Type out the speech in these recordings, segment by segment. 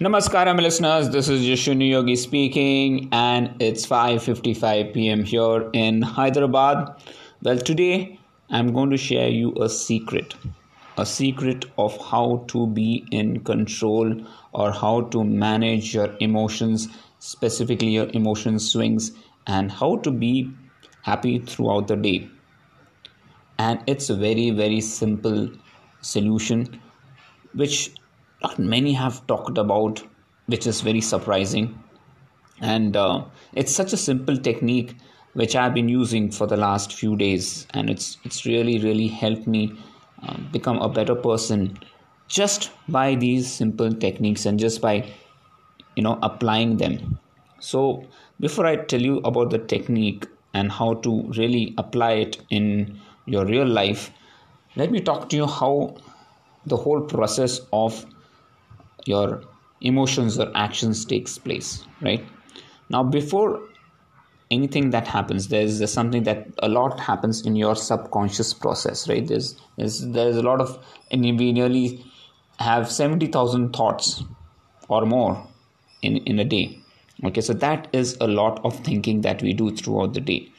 Namaskaram listeners, this is Yashuni Yogi speaking and it's 5:55 p.m. here in Hyderabad. Well, today I'm going to share you a secret. A secret of how to be in control or how to manage your emotions, specifically your emotion swings and how to be happy throughout the day. And it's a very very simple solution which not many have talked about, which is very surprising. And uh, it's such a simple technique which I've been using for the last few days, and it's it's really really helped me uh, become a better person just by these simple techniques and just by you know applying them. So before I tell you about the technique and how to really apply it in your real life, let me talk to you how the whole process of your emotions or actions takes place right? Now before anything that happens there's, something that a lot happens in your subconscious process right? There's there's there's a lot of and we nearly have 70000 thoughts or more in in a day okay? So that is a lot of thinking that we do throughout the day.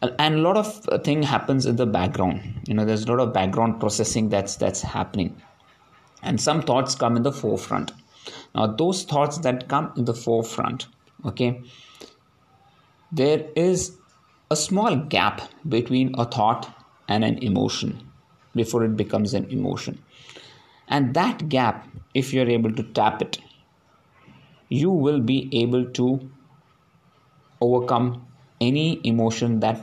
And a lot of thing happens in the background. You know there's a lot of background processing that's that's happening and some thoughts come in the forefront. Now those thoughts that come in the forefront okay there is a small gap between a thought and an emotion before it becomes an emotion. And that gap if you're able to tap it you will be able to overcome any emotion that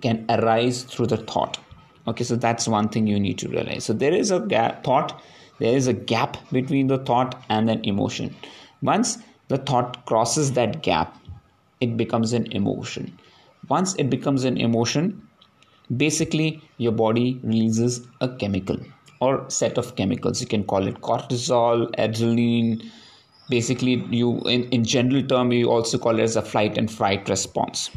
can arise through the thought. Okay so that's one thing you need to realize. So there is a gap, thought there is a gap between the thought and an emotion. Once the thought crosses that gap it becomes an emotion. Once it becomes an emotion basically your body releases a chemical or set of chemicals. You can call it cortisol adrenaline. Basically you in, in general term you also call it as a flight and fright response.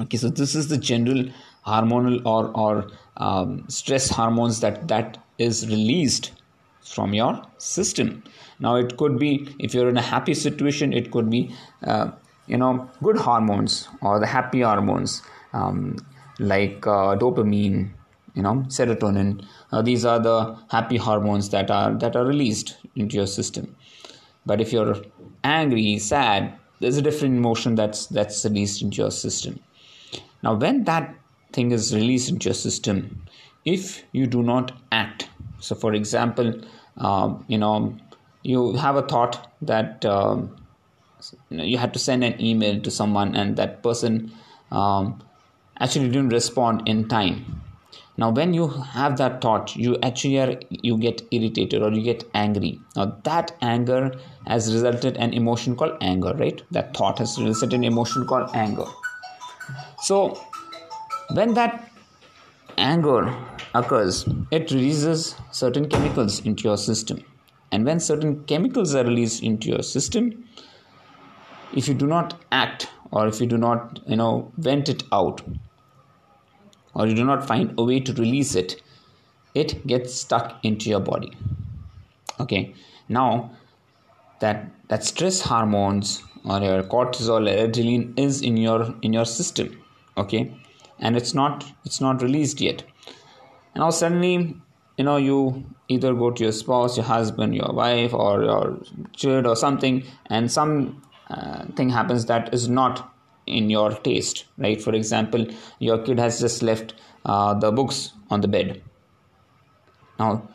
Okay so this is the general hormonal or or um, stress hormones that that is released from your system. Now it could be if you're in a happy situation it could be uh, you know good hormones or the happy hormones um, like uh, dopamine you know serotonin. Uh, these are the happy hormones that are that are released into your system. But if you're angry sad there's a different emotion that's that's released into your system. Now, when that thing is released into your system, if you do not act, so for example, uh, you know, you have a thought that um, you had to send an email to someone and that person um, actually didn't respond in time. Now when you have that thought you actually are you get irritated or you get angry. Now that anger has resulted an emotion called anger right? That thought has resulted an emotion called anger. So, when that anger occurs, it releases certain chemicals into your system. And when certain chemicals are released into your system, if you do not act or if you do not, you know, vent it out, or you do not find a way to release it, it gets stuck into your body. Okay, now that that stress hormones or your cortisol or adrenaline is in your in your system okay and it's not it's not released yet now suddenly you know you either go to your spouse your husband your wife or your child or something and some uh, thing happens that is not in your taste. Right for example your kid has just left uh, the books on the bed. Now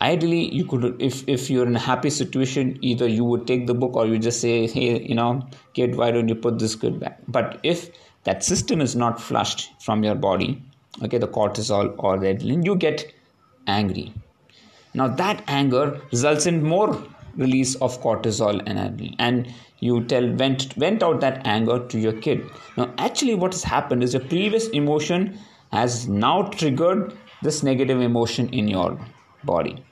ideally you could if if you're in a happy situation either you would take the book or you just say hey you know kid why don't you put this good back? But if that system is not flushed from your body okay the cortisol or the adrenaline you get angry. Now that anger results in more release of cortisol and adrenaline. And you tell vent vent out that anger to your kid. Now actually what has happened is your previous emotion has now triggered this negative emotion in your body.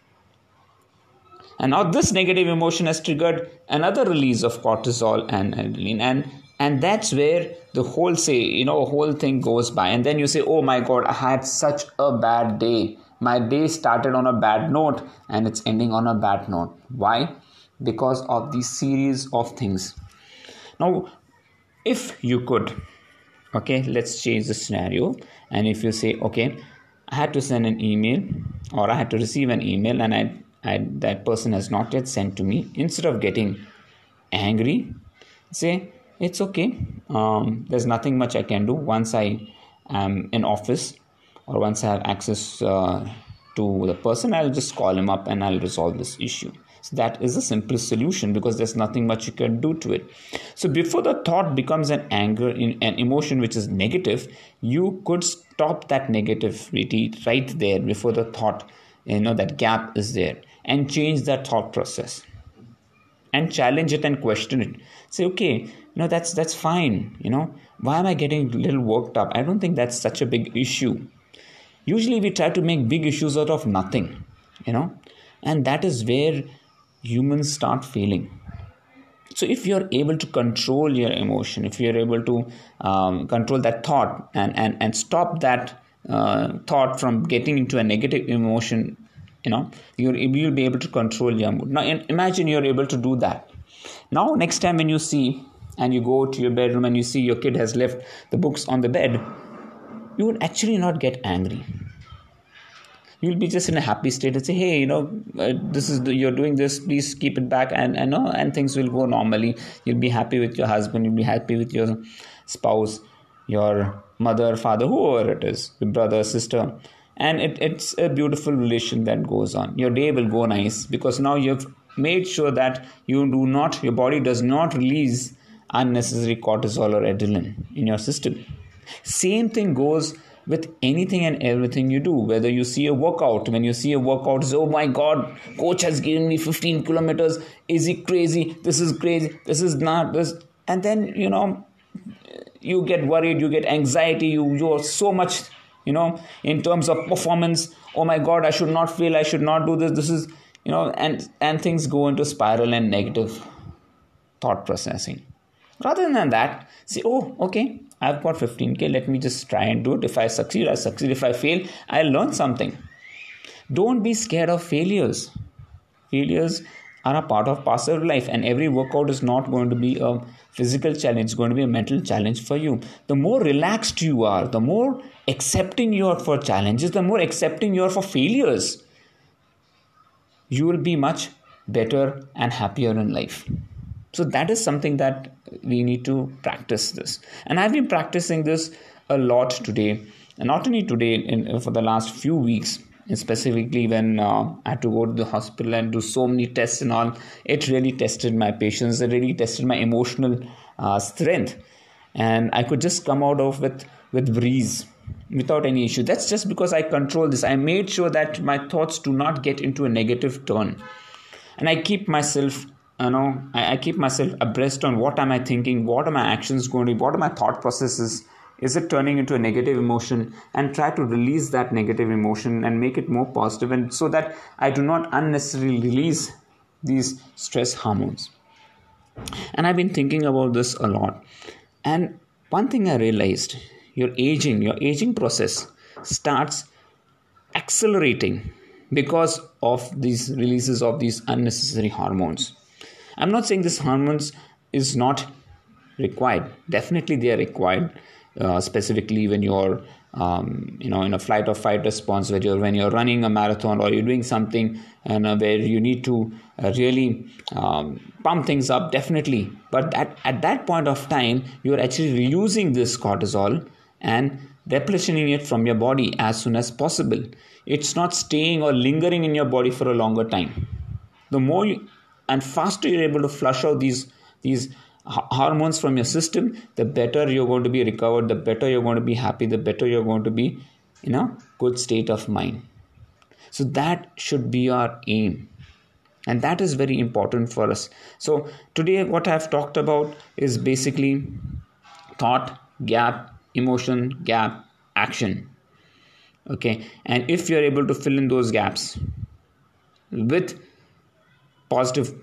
And now this negative emotion has triggered another release of cortisol and adrenaline. And and that's where the whole say you know whole thing goes by. And then you say oh my god i had such a bad day. My day started on a bad note and it's ending on a bad note. Why? Because of these series of things. Now if you could okay let's change the scenario. And if you say okay i had to send an email or i had to receive an email and i, I that person has not yet sent to me instead of getting angry say it's okay. Um, there's nothing much i can do. Once i am in office or once i have access uh, to the person i'll just call him up and i'll resolve this issue. So that is the simplest solution because there's nothing much you can do to it. So before the thought becomes an anger, in an emotion which is negative, you could stop that negativity right there before the thought, you know, that gap is there, and change that thought process, and challenge it and question it. Say, okay, no, that's that's fine. You know, why am I getting a little worked up? I don't think that's such a big issue. Usually, we try to make big issues out of nothing. You know, and that is where humans start failing so if you're able to control your emotion if you're able to um, control that thought and, and, and stop that uh, thought from getting into a negative emotion you know you'll, you'll be able to control your mood. Now imagine you're able to do that. Now next time when you see and you go to your bedroom and you see your kid has left the books on the bed you would actually not get angry. You'll be just in a happy state and say hey you know uh, this is the, you're doing this please keep it back and and know and things will go normally. You'll be happy with your husband you'll be happy with your spouse your mother father whoever it is your brother sister and it, it's a beautiful relation that goes on. Your day will go nice because now you've made sure that you do not your body does not release unnecessary cortisol or adrenaline in your system. Same thing goes with anything and everything you do. Whether you see a workout when you see a workout oh my god coach has given me 15 kilometers. Is he crazy? This is crazy. This is not this. And then you know you get worried you get anxiety you you're so much you know in terms of performance oh my god i should not fail i should not do this this is you know and and things go into spiral and negative thought processing rather than that say oh okay I've got 15k, let me just try and do it. If I succeed, I succeed. If I fail, I'll learn something. Don't be scared of failures. Failures are a part of passive life, and every workout is not going to be a physical challenge, it's going to be a mental challenge for you. The more relaxed you are, the more accepting you are for challenges, the more accepting you are for failures, you will be much better and happier in life. So that is something that we need to practice this. And i've been practicing this a lot today and not only today in, for the last few weeks specifically when uh, i had to go to the hospital and do so many tests and all it really tested my patience. It really tested my emotional uh, strength. And i could just come out of with with breeze without any issue. That's just because i control this. I made sure that my thoughts do not get into a negative turn. And i keep myself you know I, I, keep myself abreast on what am i thinking what are my actions going to be what are my thought processes is it turning into a negative emotion? And try to release that negative emotion and make it more positive and so that i do not unnecessarily release these stress hormones. And i've been thinking about this a lot. And one thing i realized your aging your aging process starts accelerating because of these releases of these unnecessary hormones. I'm not saying this hormones is not required. Definitely they are required uh, specifically when you're um, you know in a flight or fight response where you're when you're running a marathon or you're doing something and uh, where you need to uh, really um, pump things up definitely. But at, at that point of time you're actually reusing this cortisol and replenishing it from your body as soon as possible. It's not staying or lingering in your body for a longer time. The more you, and faster you're able to flush out these these hormones from your system the better you're going to be recovered the better you're going to be happy the better you're going to be in a good state of mind. So that should be our aim. And that is very important for us. So today what i've talked about is basically thought gap emotion gap action. Okay? And if you're able to fill in those gaps with positive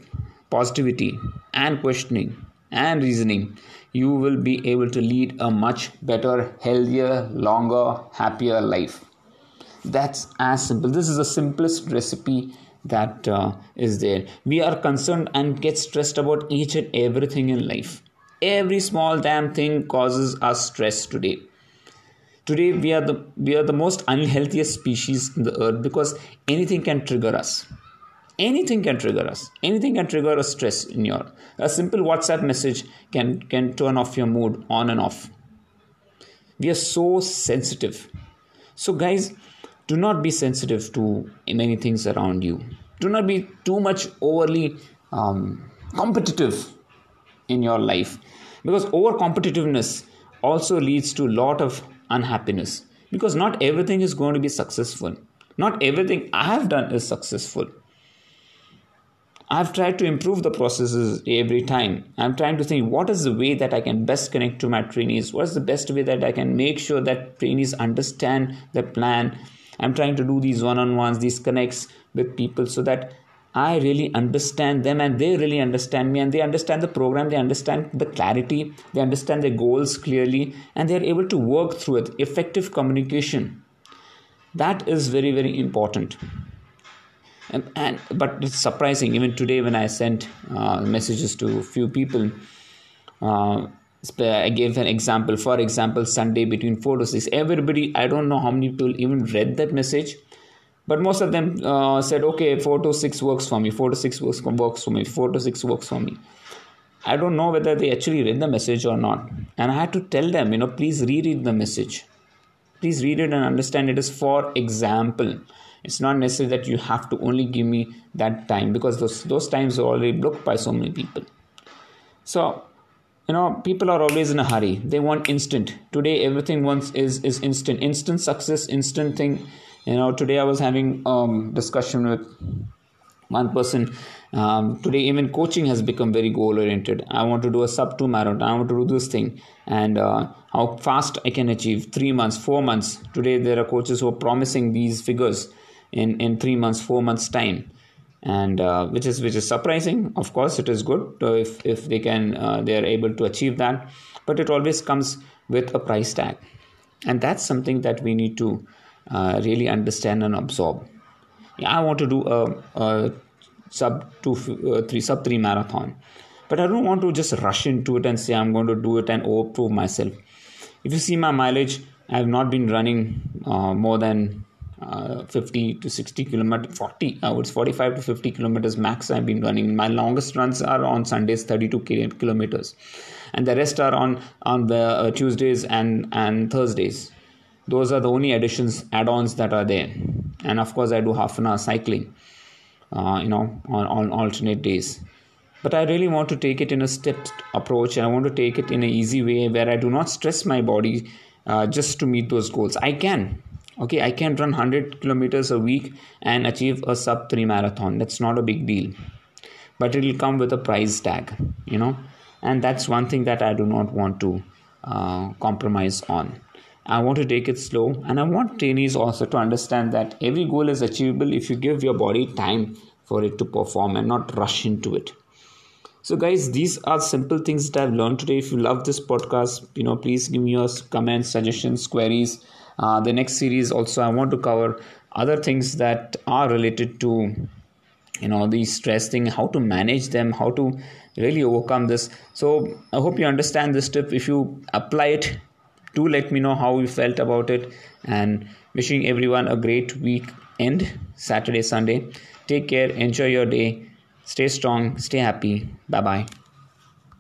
positivity and questioning and reasoning. You will be able to lead a much better healthier longer happier life. That's as simple. This is the simplest recipe that uh, is there. We are concerned and get stressed about each and everything in life. Every small damn thing causes us stress today. Today we are the we are the most unhealthiest species in the earth because anything can trigger us anything can trigger us. Anything can trigger a stress in your a simple whatsapp message can can turn off your mood on and off. We are so sensitive. So guys do not be sensitive to many things around you. Do not be too much overly um, competitive in your life. Because over competitiveness also leads to a lot of unhappiness. Because not everything is going to be successful. Not everything i have done is successful I've tried to improve the processes every time. I'm trying to think what is the way that I can best connect to my trainees? What is the best way that I can make sure that trainees understand the plan? I'm trying to do these one on ones, these connects with people so that I really understand them and they really understand me and they understand the program, they understand the clarity, they understand their goals clearly, and they're able to work through it. Effective communication. That is very, very important and, and but it's surprising even today when i sent uh, messages to a few people uh, i gave an example. For example sunday between 4 to 6 everybody i don't know how many people even read that message but most of them uh, said okay 4 to 6 works for me 4 to 6 works, works for me 4 to 6 works for me. I don't know whether they actually read the message or not. And i had to tell them you know please reread the message. Please read it and understand it is for example it's not necessary that you have to only give me that time because those those times are already booked by so many people. So you know people are always in a hurry. They want instant. Today everything wants is is instant. Instant success instant thing. You know today i was having um discussion with one person. Um, today even coaching has become very goal oriented i want to do a sub 2 marathon. I want to do this thing. And uh, how fast i can achieve. 3 months 4 months. Today there are coaches who are promising these figures in in three months four months time. And uh, which is which is surprising. Of course it is good if if they can uh, they are able to achieve that. But it always comes with a price tag. And that's something that we need to uh, really understand and absorb. Yeah, i want to do a, a sub two uh, three sub three marathon. But i don't want to just rush into it and say i'm going to do it and overprove myself. If you see my mileage i have not been running uh, more than uh, 50 to 60 kilometer 40 i would 45 to 50 kilometers max i've been running. My longest runs are on sundays 32 kilometers. And the rest are on on the uh, tuesdays and and thursdays. Those are the only additions add-ons that are there. And of course i do half an hour cycling uh, you know on, on alternate days. But i really want to take it in a stepped approach and i want to take it in an easy way where i do not stress my body uh, just to meet those goals. I can okay i can run 100 kilometers a week and achieve a sub 3 marathon. That's not a big deal. But it will come with a price tag you know? And that's one thing that i do not want to uh, compromise on. I want to take it slow and i want trainees also to understand that every goal is achievable if you give your body time for it to perform and not rush into it. So guys these are simple things that i've learned today. If you love this podcast you know please give me your comments suggestions queries uh, the next series also i want to cover other things that are related to you know the stress thing how to manage them how to really overcome this. So i hope you understand this tip. If you apply it do let me know how you felt about it. And wishing everyone a great week end saturday sunday. Take care. Enjoy your day. Stay strong. Stay happy. Bye bye